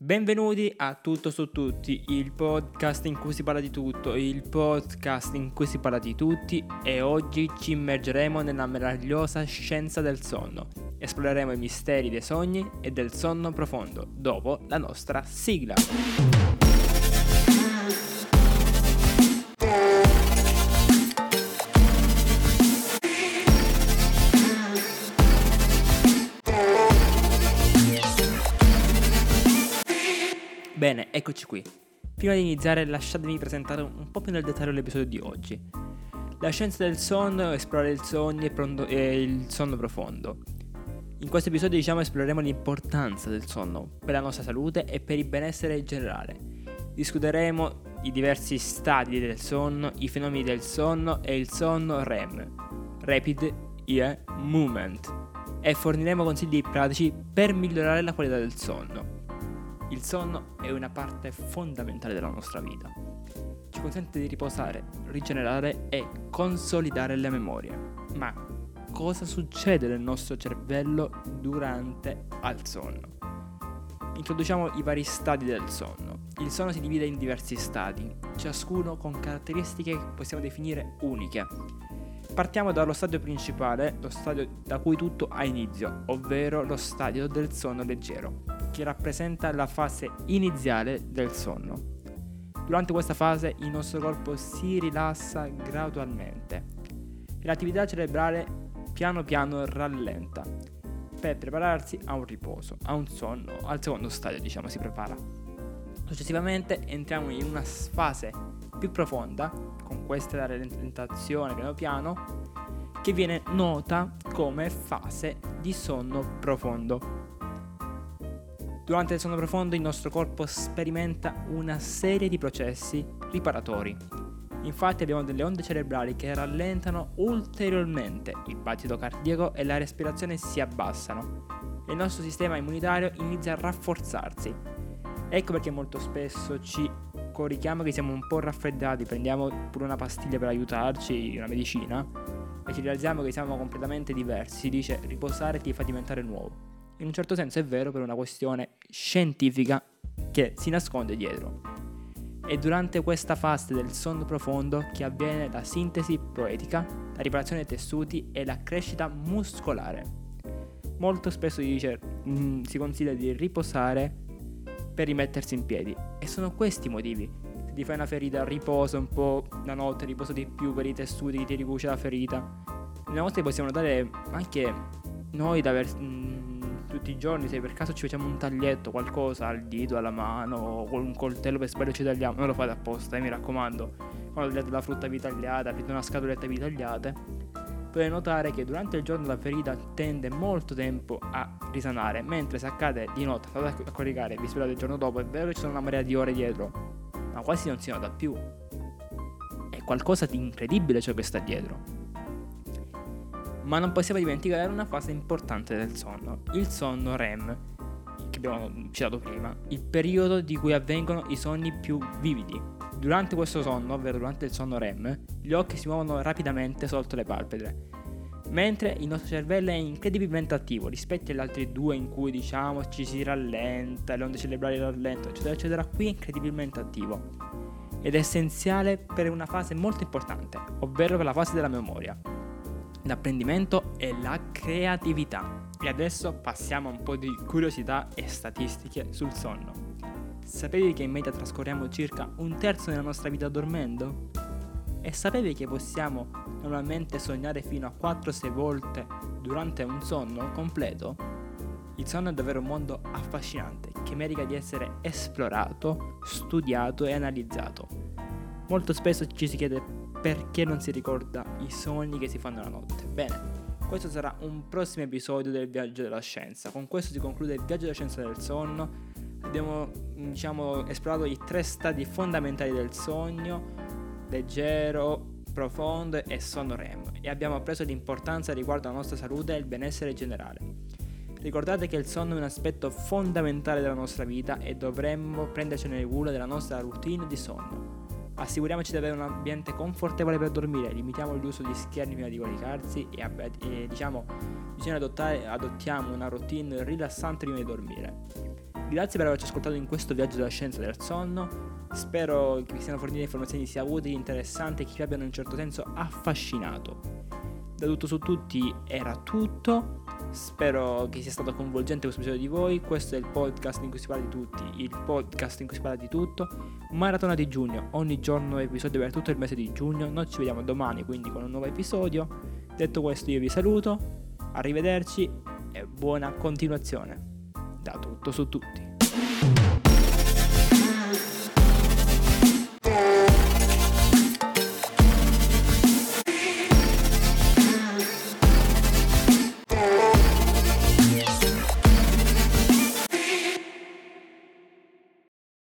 Benvenuti a Tutto su Tutti, il podcast in cui si parla di tutto, il podcast in cui si parla di tutti e oggi ci immergeremo nella meravigliosa scienza del sonno. Esploreremo i misteri dei sogni e del sonno profondo, dopo la nostra sigla. Bene, eccoci qui. Prima di iniziare lasciatemi presentare un po' più nel dettaglio l'episodio di oggi. La scienza del sonno, esplorare il sogno e, il sonno profondo. In questo episodio diciamo esploreremo l'importanza del sonno per la nostra salute e per il benessere generale. Discuteremo i diversi stadi del sonno, i fenomeni del sonno e il sonno REM, Rapid Eye Movement, e forniremo consigli pratici per migliorare la qualità del sonno. Il sonno è una parte fondamentale della nostra vita. Ci consente di riposare, rigenerare e consolidare le memorie. Ma cosa succede nel nostro cervello durante al sonno? Introduciamo i vari stadi del sonno. Il sonno si divide in diversi stadi, ciascuno con caratteristiche che possiamo definire uniche. Partiamo dallo stadio principale, lo stadio da cui tutto ha inizio, ovvero lo stadio del sonno leggero che rappresenta la fase iniziale del sonno. Durante questa fase il nostro corpo si rilassa gradualmente e l'attività cerebrale piano piano rallenta per prepararsi a un riposo, a un sonno, al secondo stadio diciamo si prepara. Successivamente entriamo in una fase più profonda, con questa rallentazione piano piano, che viene nota come fase di sonno profondo. Durante il sonno profondo il nostro corpo sperimenta una serie di processi riparatori. Infatti abbiamo delle onde cerebrali che rallentano ulteriormente il battito cardiaco e la respirazione si abbassano e il nostro sistema immunitario inizia a rafforzarsi. Ecco perché molto spesso ci corichiamo che siamo un po' raffreddati, prendiamo pure una pastiglia per aiutarci, una medicina, e ci realizziamo che siamo completamente diversi. Si dice riposare ti fa diventare nuovo in un certo senso è vero per una questione scientifica che si nasconde dietro. È durante questa fase del sonno profondo che avviene la sintesi proetica, la riparazione dei tessuti e la crescita muscolare. Molto spesso si dice, mm, si consiglia di riposare per rimettersi in piedi e sono questi i motivi. Se ti fai una ferita, riposa un po' la notte, riposa di più per i tessuti ti ricuce la ferita. Nelle notte possiamo notare anche noi da aver, mm, tutti i giorni, se per caso ci facciamo un taglietto, qualcosa al dito, alla mano, o con un coltello per sbaglio ci tagliamo, non lo fate apposta, eh, mi raccomando. Quando tagliate la frutta vi tagliate, aprite una scatoletta vi tagliate, potete notare che durante il giorno la ferita tende molto tempo a risanare, mentre se accade di notte, andate a coricare vi svegliate il giorno dopo, è vero che ci sono una marea di ore dietro, ma quasi non si nota più. È qualcosa di incredibile ciò che sta dietro. Ma non possiamo dimenticare una fase importante del sonno, il sonno REM, che abbiamo citato prima, il periodo di cui avvengono i sogni più vividi. Durante questo sonno, ovvero durante il sonno REM, gli occhi si muovono rapidamente sotto le palpebre, mentre il nostro cervello è incredibilmente attivo rispetto agli altri due in cui diciamo ci si rallenta, le onde cerebrali rallentano, eccetera, eccetera, qui è incredibilmente attivo ed è essenziale per una fase molto importante, ovvero per la fase della memoria l'apprendimento e la creatività. E adesso passiamo a un po' di curiosità e statistiche sul sonno. Sapevi che in media trascorriamo circa un terzo della nostra vita dormendo? E sapevi che possiamo normalmente sognare fino a 4-6 volte durante un sonno completo? Il sonno è davvero un mondo affascinante che merita di essere esplorato, studiato e analizzato. Molto spesso ci si chiede perché non si ricorda i sogni che si fanno la notte. Bene, questo sarà un prossimo episodio del viaggio della scienza. Con questo si conclude il viaggio della scienza del sonno. Abbiamo diciamo, esplorato i tre stati fondamentali del sogno, leggero, profondo e sonno REM e abbiamo appreso l'importanza riguardo alla nostra salute e il benessere generale. Ricordate che il sonno è un aspetto fondamentale della nostra vita e dovremmo prendercene cura della nostra routine di sonno. Assicuriamoci di avere un ambiente confortevole per dormire, limitiamo l'uso di schermi prima di coricarsi e, e diciamo bisogna adottare, adottiamo una routine rilassante prima di dormire. Grazie per averci ascoltato in questo viaggio della scienza del sonno. Spero che vi siano fornite informazioni sia utili, interessanti e che vi abbiano in un certo senso affascinato. Da tutto su tutti era tutto. Spero che sia stato coinvolgente questo episodio di voi. Questo è il podcast in cui si parla di tutti, il podcast in cui si parla di tutto. Maratona di giugno, ogni giorno episodio per tutto il mese di giugno. Noi ci vediamo domani quindi con un nuovo episodio. Detto questo io vi saluto, arrivederci e buona continuazione. Da tutto su tutti.